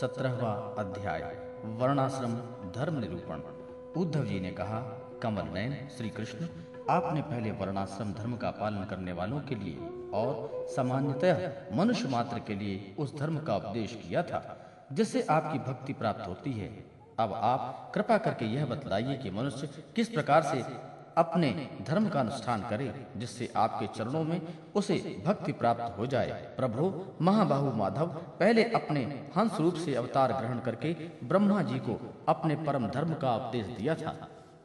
सत्रहवा अध्याय, वर्णाश्रम धर्म निरूपण उद्धव जी ने कहा, कमल नयन श्री कृष्ण आपने पहले वर्णाश्रम धर्म का पालन करने वालों के लिए और सामान्यतः मनुष्य मात्र के लिए उस धर्म का उपदेश किया था, जिससे आपकी भक्ति प्राप्त होती है। अब आप कृपा करके यह बतलाइए कि मनुष्य किस प्रकार से अपने धर्म का अनुष्ठान करे, जिससे आपके चरणों में उसे भक्ति प्राप्त हो जाए। प्रभु महाबाहु माधव, पहले अपने हंस रूप से अवतार ग्रहण करके ब्रह्मा जी को अपने परम धर्म का उपदेश दिया था।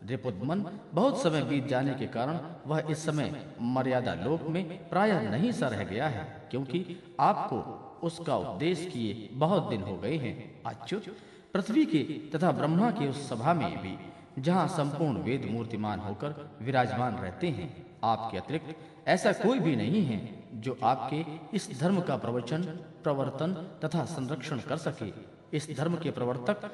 रिपुदमन बहुत समय बीत जाने के कारण वह इस समय मर्यादा लोक में प्रायः नहीं सा रह गया है, क्योंकि आपको उसका उपदेश किए बहुत दिन हो गए हैं। अच्युत, पृथ्वी के तथा ब्रह्मा के उस सभा में भी जहाँ संपूर्ण वेद मूर्तिमान होकर विराजमान रहते हैं, आपके अतिरिक्त ऐसा कोई भी नहीं है जो आपके इस धर्म का प्रवचन, प्रवर्तन तथा संरक्षण कर सके। इस धर्म के प्रवर्तक,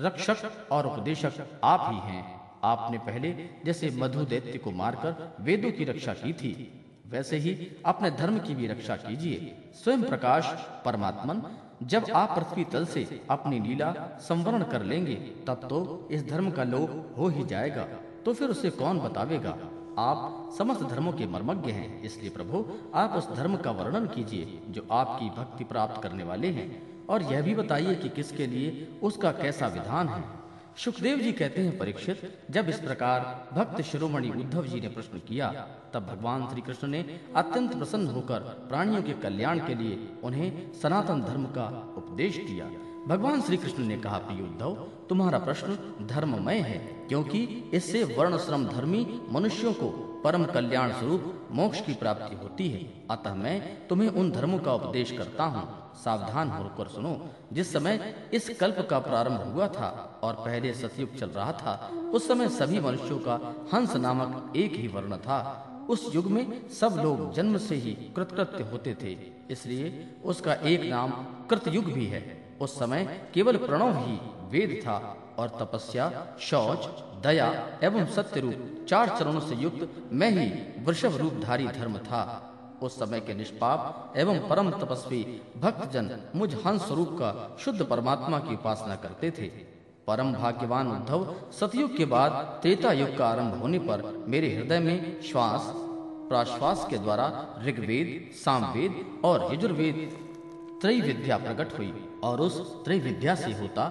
रक्षक और उपदेशक आप ही हैं। आपने पहले जैसे मधु दैत्य को मारकर वेदों की रक्षा की थी, वैसे ही अपने धर्म की भी रक्षा कीजिए। स्वयं प्रकाश परमात्मन जब आप पृथ्वी तल से अपनी लीला संवरण कर लेंगे, तब तो इस धर्म का लोप हो ही जाएगा। तो फिर उसे कौन बतावेगा? आप समस्त धर्मों के मर्मज्ञ हैं, इसलिए प्रभु, आप उस धर्म का वर्णन कीजिए, जो आपकी भक्ति प्राप्त करने वाले हैं। और यह भी बताइए कि किसके लिए उसका कैसा विधान है? सुखदेव जी कहते हैं परीक्षित, जब इस प्रकार भक्त शिरोमणि उद्धव जी ने प्रश्न किया, तब भगवान श्री कृष्ण ने अत्यंत प्रसन्न होकर प्राणियों के कल्याण के लिए उन्हें सनातन धर्म का उपदेश दिया। भगवान श्री कृष्ण ने कहा, प्रिय उद्धव, तुम्हारा प्रश्न धर्ममय है, क्योंकि इससे वर्ण श्रम धर्मी मनुष्यों को परम कल्याण स्वरूप मोक्ष की प्राप्ति होती है। अतः मैं तुम्हें उन धर्मों का उपदेश करता हूँ सावधान होकर सुनो, जिस समय इस कल्प का प्रारंभ हुआ था और पहले सतयुग चल रहा था, उस समय सभी मनुष्यों का हंस नामक एक ही वर्ण था। उस युग में सब लोग जन्म से ही कृतकृत्य होते थे, इसलिए उसका एक नाम कृतयुग भी है। उस समय केवल प्रणव ही वेद था और तपस्या, शौच, दया एवं सत्य रूप चार चरणों से युक्त मैं ही वृषभ रूपधारी धर्म था। उस समय के निष्पाप एवं परम तपस्वी भक्तजन मुझ हंस स्वरूप का शुद्ध परमात्मा की उपासना करते थे। परम भाग्यवान उद्धव सतयुग के बाद त्रेता युग का आरंभ होने पर मेरे हृदय में श्वास, प्राश्वास के द्वारा ऋग्वेद, सामवेद और यजुर्वेद त्रय विद्या प्रकट हुई और उस त्रय विद्या से होता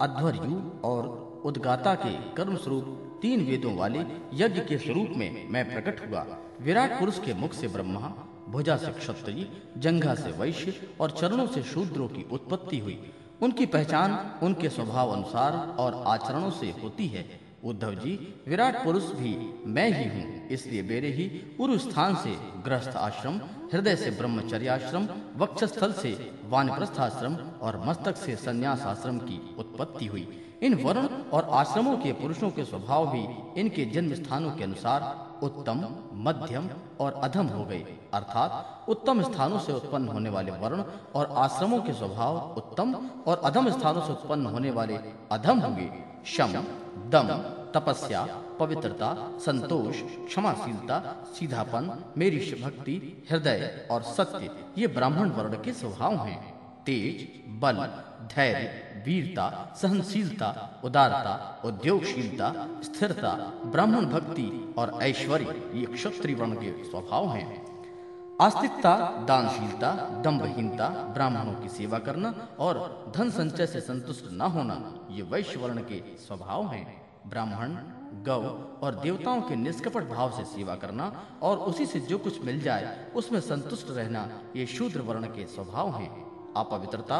अध्वर्यु और उद्गाता के कर्म स्वरूप तीन वेदों वाले यज्ञ के स्वरूप में मैं प्रकट हुआ। विराट पुरुष के मुख से ब्रह्मा, भुजा से क्षत्रिय, जंघा से वैश्य और चरणों से शूद्रों की उत्पत्ति हुई। उनकी पहचान उनके स्वभाव अनुसार और आचरणों से होती है। उद्धव जी, विराट पुरुष भी मैं ही हूँ, इसलिए मेरे ही पूर्व स्थान से गृहस्थ आश्रम, हृदय से ब्रह्मचर्याश्रम, वक्षस्थल से वानप्रस्थाश्रम और मस्तक से संन्यास आश्रम की उत्पत्ति हुई। इन वर्ण और आश्रमों के पुरुषों के स्वभाव भी इनके जन्म स्थानों के अनुसार उत्तम मध्यम और अधम हो गए अर्थात उत्तम स्थानों से उत्पन्न होने वाले वर्ण और आश्रमों के स्वभाव उत्तम और अधम स्थानों से उत्पन्न होने वाले अधम होंगे। शम, दम, तपस्या, पवित्रता, संतोष, क्षमाशीलता, सीधापन मेरी भक्ति, हृदय और सत्य, ये ब्राह्मण वर्ण के स्वभाव हैं। तेज, बल, धैर्य, वीरता, सहनशीलता, उदारता, उद्योगशीलता, स्थिरता, ब्राह्मण भक्ति और ऐश्वर्य, ये क्षत्रिय वर्ण के स्वभाव हैं। आस्तिकता, दानशीलता दम्भहीनता ब्राह्मणों की सेवा करना और धन संचय से संतुष्ट न होना, ये वैश्य वर्ण के स्वभाव हैं। ब्राह्मण, गौ और देवताओं के निष्कपट भाव से सेवा करना और उसी से जो कुछ मिल जाए, उसमें संतुष्ट रहना, ये शूद्र वर्ण के स्वभाव हैं। अपवित्रता,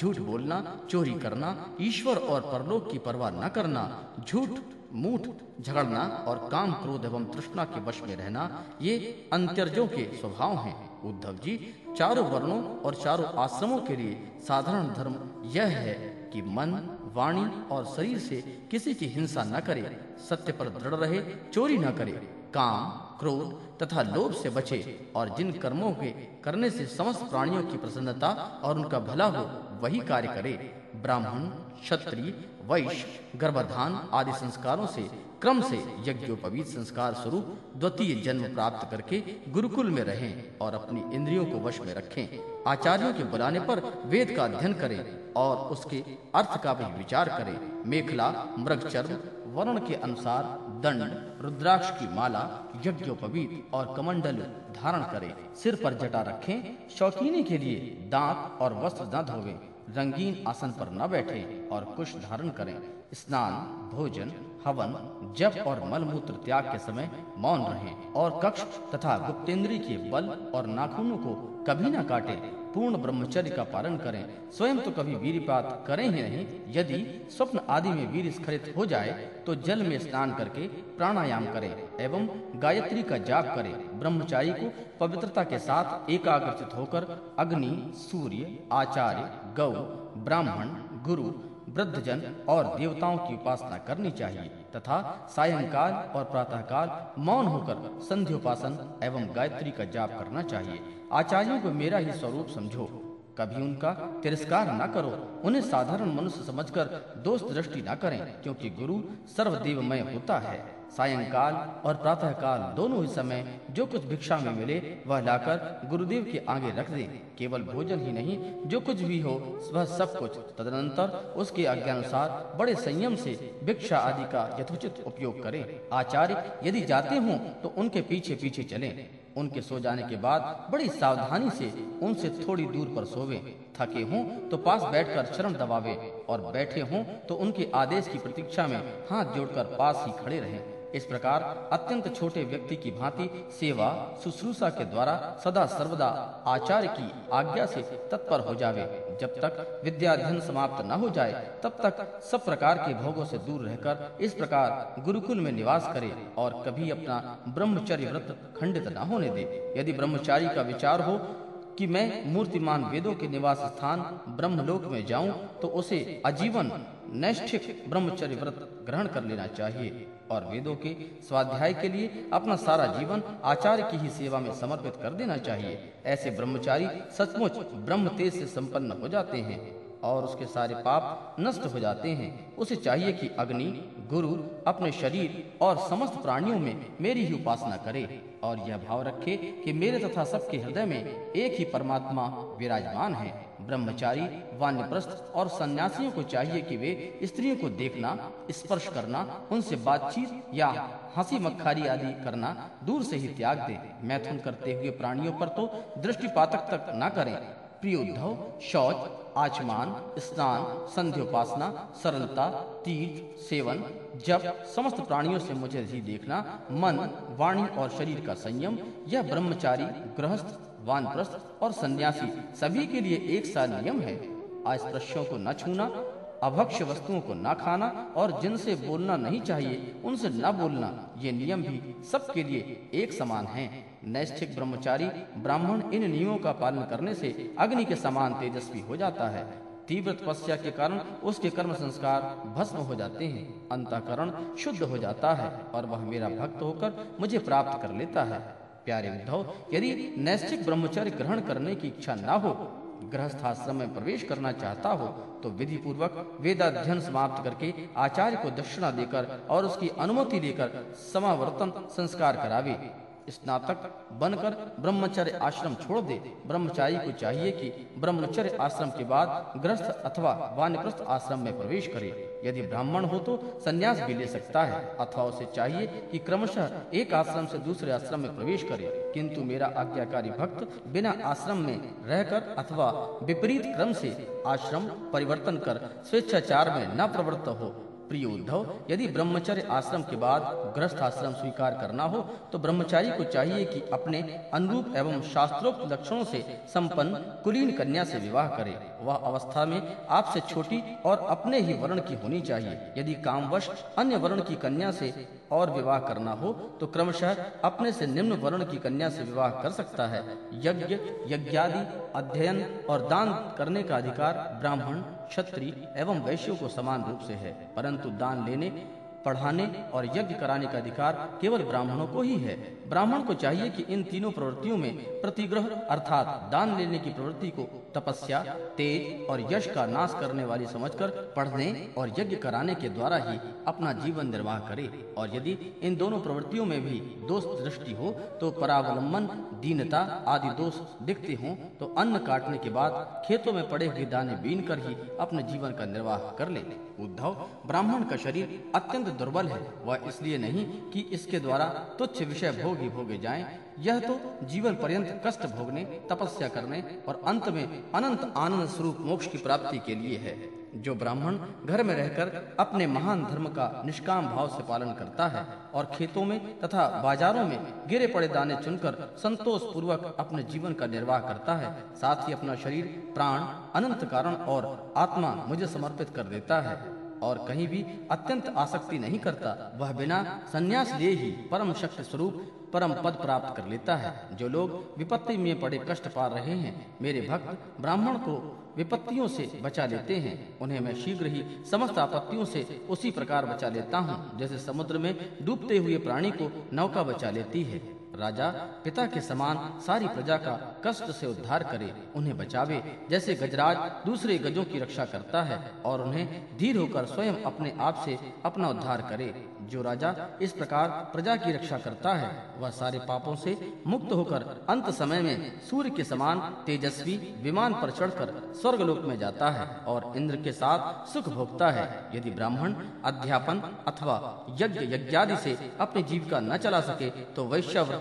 झूठ बोलना, चोरी करना, ईश्वर और परलोक की परवाह न करना, झूठ, मूठ, झगड़ना और काम क्रोध एवं तृष्णा के वश में रहना, ये अंतर्जों के स्वभाव हैं। उद्धव जी, चारों वर्णों और चारों आश्रमों के लिए साधारण धर्म यह है कि मन, वाणी और शरीर से किसी की हिंसा न करे, सत्य पर दृढ़ रहे, चोरी न करे, काम क्रोध तथा लोभ से बचे और जिन कर्मों के करने से समस्त प्राणियों की प्रसन्नता और उनका भला हो, वही कार्य करे। ब्राह्मण, क्षत्रिय, वैश्य, गर्भधान आदि संस्कारों से, क्रम से यज्ञोपवीत संस्कार स्वरूप द्वितीय जन्म प्राप्त करके गुरुकुल में रहें और अपनी इंद्रियों को वश में रखें। आचार्यों के बुलाने पर वेद का अध्ययन करें और उसके अर्थ का भी विचार करें। मेखला, मृगचर्म, वर्ण के अनुसार दंड, रुद्राक्ष की माला, यज्ञोपवीत और कमंडल धारण करें। सिर पर जटा रखें। शौकीनी के लिए दांत और वस्त्र न धोवे। रंगीन आसन पर न बैठे और कुश धारण करें। स्नान, भोजन, हवन, जप और मलमूत्र त्याग के समय मौन रहें और कक्ष तथा गुप्तेंद्री के बल और नाखूनों को कभी न काटे। पूर्ण ब्रह्मचर्य का पालन करें, स्वयं तो कभी वीरपात करें ही नहीं। यदि स्वप्न आदि में वीर स्खलित हो जाए तो जल में स्नान करके प्राणायाम करें एवं गायत्री का जाप करें। ब्रह्मचारी को पवित्रता के साथ एकाग्रचित होकर अग्नि, सूर्य, आचार्य, गौ, ब्राह्मण, गुरु, वृद्धजन और देवताओं की उपासना करनी चाहिए तथा सायंकाल और प्रातःकाल मौन होकर संध्योपासन एवं गायत्री का जाप करना चाहिए। आचार्यों को मेरा ही स्वरूप समझो। कभी उनका तिरस्कार न करो। उन्हें साधारण मनुष्य समझकर दोष दृष्टि न करें, क्योंकि गुरु सर्वदेवमय होता है। सायंकाल और प्रातः काल दोनों ही समय जो कुछ भिक्षा में मिले, वह लाकर गुरुदेव के आगे रख दे। केवल भोजन ही नहीं, जो कुछ भी हो, वह सब कुछ। तदनंतर उसके आज्ञानुसार बड़े संयम से भिक्षा आदि का यथोचित उपयोग करें। आचार्य यदि जाते हों तो उनके पीछे पीछे चलें। उनके सो जाने के बाद बड़ी सावधानी से उनसे थोड़ी दूर पर सोवे। थके हों तो पास बैठकर शरण दबावे और बैठे हों तो उनके आदेश की प्रतीक्षा में हाथ जोड़कर पास ही खड़े रहें। इस प्रकार अत्यंत छोटे व्यक्ति की भांति सेवा, शुश्रूषा के द्वारा सदा सर्वदा आचार्य की आज्ञा से तत्पर हो जावे। जब तक विद्याध्ययन समाप्त न हो जाए, तब तक सब प्रकार के भोगों से दूर रहकर इस प्रकार गुरुकुल में निवास करे और कभी अपना ब्रह्मचर्य व्रत खंडित न होने दे। यदि ब्रह्मचारी का विचार हो कि मैं मूर्तिमान वेदों के निवास स्थान ब्रह्मलोक में जाऊँ तो उसे आजीवन नैष्ठिक ब्रह्मचर्य व्रत ग्रहण कर लेना चाहिए। और वेदों के स्वाध्याय के लिए अपना सारा जीवन आचार्य की ही सेवा में समर्पित कर देना चाहिए। ऐसे ब्रह्मचारी सचमुच ब्रह्म तेज से संपन्न हो जाते हैं और उसके सारे पाप नष्ट हो जाते हैं। उसे चाहिए कि अग्नि, गुरु अपने शरीर और समस्त प्राणियों में मेरी ही उपासना करे और यह भाव रखे कि मेरे तथा सबके हृदय में एक ही परमात्मा विराजमान है। ब्रह्मचारी, वान्यप्रस्थ और सन्यासियों को चाहिए कि वे स्त्रियों को देखना, स्पर्श करना, उनसे बातचीत या हँसी मक्खारी आदि करना दूर से ही त्याग दे। मैथुन करते हुए प्राणियों पर तो दृष्टिपातक तक न करें। प्रिय उद्धव शौच, आचमान, स्नान, संध्योपासना, सरलता तीर्थ सेवन जब समस्त प्राणियों से मुझे ही देखना, मन, वाणी और शरीर का संयम, यह ब्रह्मचारी, गृहस्थ, वानप्रस्थ और सन्यासी सभी के लिए एक सा नियम है। आज अस्पृश्यों को न छूना अभक्ष वस्तुओं को न खाना और जिनसे बोलना नहीं चाहिए, उनसे न बोलना। ये नियम भी सबके लिए एक समान हैं। नैष्ठिक ब्रह्मचारी ब्राह्मण इन नियमों का पालन करने से अग्नि के समान तेजस्वी हो जाता है। तीव्र तपस्या के कारण उसके कर्म संस्कार भस्म हो जाते हैं, अंतकरण शुद्ध हो जाता है और वह मेरा भक्त होकर मुझे प्राप्त कर लेता है। प्यारे उद्धव यदि नैष्ठिक ब्रह्मचर्य ग्रहण करने की इच्छा न हो गृहस्थाश्रम में प्रवेश करना चाहता हो तो विधि पूर्वक वेदाध्यन समाप्त करके आचार्य को दक्षिणा देकर और उसकी अनुमति लेकर समावर्तन संस्कार करावे। स्नातक बनकर ब्रह्मचर्य आश्रम छोड़ दे। ब्रह्मचारी को चाहिए कि ब्रह्मचर्य आश्रम के बाद ग्रस्त अथवा वानप्रस्थ आश्रम में प्रवेश करे। यदि ब्राह्मण हो तो संन्यास भी ले सकता है, अथवा उसे चाहिए कि क्रमशः एक आश्रम से दूसरे आश्रम में प्रवेश करे। किंतु मेरा आज्ञाकारी भक्त बिना आश्रम में रहकर अथवा विपरीत क्रम से आश्रम परिवर्तन कर स्वेच्छाचार में न प्रवृत्त हो। प्रिय उद्धव, यदि ब्रह्मचर्य आश्रम के बाद ग्रस्त आश्रम स्वीकार करना हो तो ब्रह्मचारी को चाहिए कि अपने अनुरूप एवं शास्त्रोक्त लक्षणों से संपन्न कुलीन कन्या से विवाह करे। वह अवस्था में आपसे छोटी और अपने ही वर्ण की होनी चाहिए। यदि कामवश अन्य वर्ण की कन्या से और विवाह करना हो तो क्रमशः अपने से निम्न वर्ण की कन्या से विवाह कर सकता है। यज्ञ, यज्ञादि, अध्ययन और दान करने का अधिकार ब्राह्मण, क्षत्रिय एवं वैश्यों को समान रूप से है, परंतु दान लेने पढ़ाने और यज्ञ कराने का अधिकार केवल ब्राह्मणों को ही है। ब्राह्मण को चाहिए कि इन तीनों प्रवृत्तियों में प्रतिग्रह अर्थात दान लेने की प्रवृत्ति को तपस्या, तेज और यश का नाश करने वाली समझकर पढ़ने और यज्ञ कराने के द्वारा ही अपना जीवन निर्वाह करे और यदि इन दोनों प्रवृत्तियों में भी दोष दृष्टि हो तो परावलंबन, दीनता आदि दोष दिखते हों तो अन्न काटने के बाद खेतों में पड़े हुए दाने बीन कर ही अपने जीवन का निर्वाह कर ले। उद्धव, ब्राह्मण का शरीर अत्यंत दुर्बल है। वह इसलिए नहीं कि इसके द्वारा तुच्छ विषय भोग ही भोगे जाएँ। यह तो जीवन पर्यंत कष्ट भोगने, तपस्या करने और अंत में अनंत आनंद स्वरूप मोक्ष की प्राप्ति के लिए है। जो ब्राह्मण घर में रहकर अपने महान धर्म का निष्काम भाव से पालन करता है और खेतों में तथा बाजारों में गिरे पड़े दाने चुनकर संतोष पूर्वक अपने जीवन का निर्वाह करता है, साथ ही अपना शरीर, प्राण, अनंत कारण और आत्मा मुझे समर्पित कर देता है। और कहीं भी अत्यंत आसक्ति नहीं करता, वह बिना संन्यास लिए ही परम शक्ति स्वरूप, परम पद प्राप्त कर लेता है। जो लोग विपत्ति में पड़े कष्ट पा रहे हैं, मेरे भक्त ब्राह्मण को विपत्तियों से बचा लेते हैं। उन्हें मैं शीघ्र ही समस्त आपत्तियों से उसी प्रकार बचा लेता हूँ, जैसे समुद्र में डूबते हुए प्राणी को नौका बचा लेती है। राजा पिता के समान सारी प्रजा का कष्ट से उद्धार करे, उन्हें बचावे। जैसे गजराज दूसरे गजों की रक्षा करता है और उन्हें धीर होकर स्वयं अपने आप से अपना उद्धार करे। जो राजा इस प्रकार प्रजा की रक्षा करता है, वह सारे पापों से मुक्त होकर अंत समय में सूर्य के समान तेजस्वी विमान पर चढ़कर स्वर्गलोक में जाता है और इंद्र के साथ सुख भोगता है। यदि ब्राह्मण अध्यापन अथवा यज्ञ यज्ञादि से अपनी जीविका न चला सके तो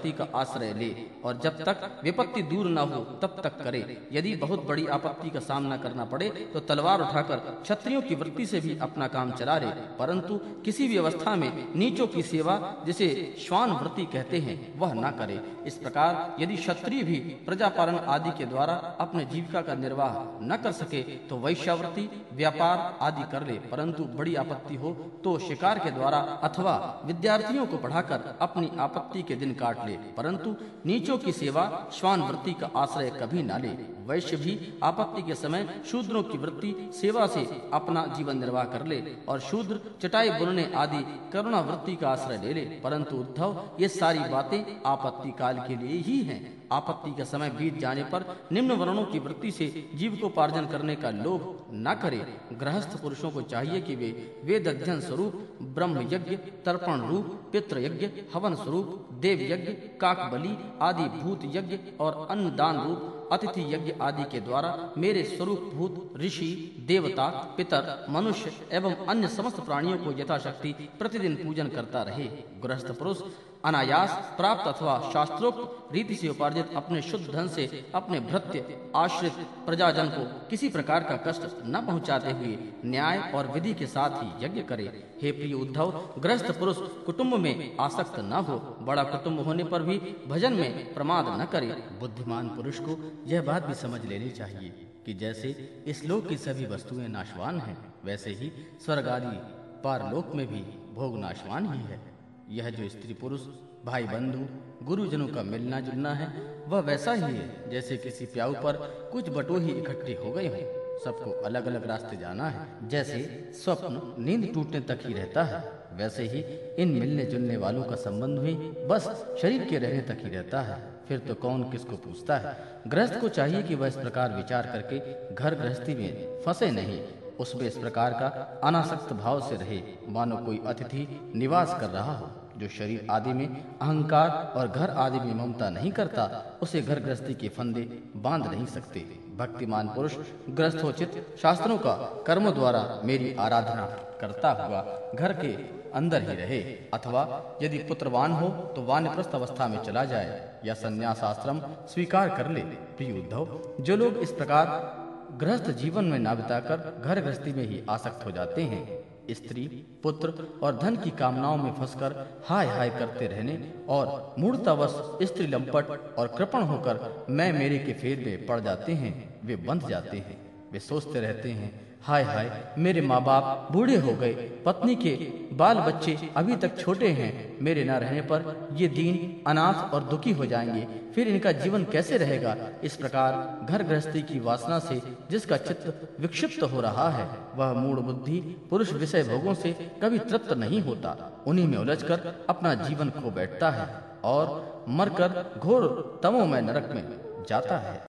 वैश्यावृत्ति का आश्रय ले और जब तक विपत्ति दूर न हो, तब तक करे। यदि बहुत बड़ी आपत्ति का सामना करना पड़े तो तलवार उठाकर क्षत्रियों की वृत्ति से भी अपना काम चला रहे परंतु किसी भी अवस्था में नीचों की सेवा, जिसे श्वान वृत्ति कहते हैं, वह न करे। इस प्रकार यदि क्षत्रिय भी प्रजा पालन आदि के द्वारा अपने जीविका का निर्वाह न कर सके तो वैश्यावृत्ति, व्यापार आदि कर ले। परंतु बड़ी आपत्ति हो तो शिकार के द्वारा अथवा विद्यार्थियों को पढ़ाकर अपनी आपत्ति के दिन काट ले। परंतु नीचों की सेवा श्वान वृत्ति का आश्रय कभी ना ले। वैश्य भी आपत्ति के समय शूद्रों की वृत्ति, सेवा से अपना जीवन निर्वाह कर ले और शूद्र, चटाई बुनने आदि करुणा वृत्ति का आश्रय ले ले। परंतु उद्धव, ये सारी बातें आपत्ति काल के लिए ही हैं। आपत्ति का समय बीत जाने पर निम्न वर्णों की वृत्ति से जीव को पार्जन करने का लोभ न करे। गृहस्थ पुरुषों को चाहिए कि वे वेद अध्ययन स्वरूप ब्रह्म यज्ञ तर्पण रूप पितृ यज्ञ हवन स्वरूप देव यज्ञ काक बलि आदि भूत यज्ञ और अन्न दान रूप अतिथि यज्ञ आदि के द्वारा मेरे स्वरूप भूत, ऋषि, देवता, पितर, मनुष्य एवं अन्य समस्त प्राणियों को यथाशक्ति प्रतिदिन पूजन करता रहे। गृहस्थ पुरुष अनायास प्राप्त अथवा शास्त्रोक्त रीति से उपार्जित अपने शुद्ध धन से अपने भृत्य आश्रित प्रजाजन को किसी प्रकार का कष्ट न पहुंचाते हुए न्याय और विधि के साथ ही यज्ञ करे। हे प्रिय उद्धव, गृहस्थ पुरुष, कुटुंब में आसक्त न हो। बड़ा कुटुंब होने पर भी भजन में प्रमाद न करे। बुद्धिमान पुरुष को यह बात भी समझ लेनी चाहिए कि जैसे इस लोक की सभी वस्तुएँ नाशवान हैं, वैसे ही स्वर्ग आदि पारलोक में भी भोग नाशवान ही है। यह जो स्त्री पुरुष, भाई बंधु, गुरुजनों का मिलना जुलना है, वह वैसा ही है, जैसे किसी प्याऊ पर कुछ बटोही इकट्ठे हो गए हों। सबको अलग अलग रास्ते जाना है, जैसे स्वप्न नींद टूटने तक ही रहता है, वैसे ही इन मिलने जुलने वालों का संबंध भी बस शरीर के रहने तक ही रहता है। फिर तो कौन किसको पूछता है? गृहस्थ को चाहिए कि वह इस प्रकार विचार करके घर गृहस्थी में फंसे नहीं उसमें इस प्रकार का अनासक्त भाव से रहे। मानो कोई अतिथि निवास कर रहा हो, जो शरीर आदि में अहंकार और घर आदि में ममता नहीं करता, उसे घर गृहस्थी के फंदे बाँध नहीं सकते। भक्तिमान पुरुष ग्रस्तोचित शास्त्रों का कर्म द्वारा मेरी आराधना करता हुआ घर के अंदर ही रहे। अथवा यदि पुत्रवान हो तो वानप्रस्थ अवस्था में चला जाए, या संन्यास आश्रम स्वीकार कर ले। प्रिय उद्धव, जो लोग इस प्रकार गृहस्थ जीवन में ना बिताकर घर गृहस्थी में ही आसक्त हो जाते हैं। स्त्री, पुत्र और धन की कामनाओं में फंसकर हाय हाय करते रहने और मूर्तावश स्त्री लंपट और कृपण होकर मैं मेरे के फेर में पड़ जाते हैं, वे बंध जाते हैं। वे सोचते रहते हैं, हाय हाय, मेरे माँ बाप बूढ़े हो गए। पत्नी के बाल बच्चे अभी तक छोटे हैं। मेरे न रहने पर ये दीन अनाथ और दुखी हो जाएँगे। फिर इनका जीवन कैसे रहेगा? इस प्रकार घर गृहस्थी की वासना से जिसका चित्त विक्षिप्त हो रहा है, वह मूड बुद्धि पुरुष विषय भोगों से कभी तृप्त नहीं होता। उन्हीं में उलझकर अपना जीवन खो बैठता है और मरकर घोर तमो में नरक में जाता है।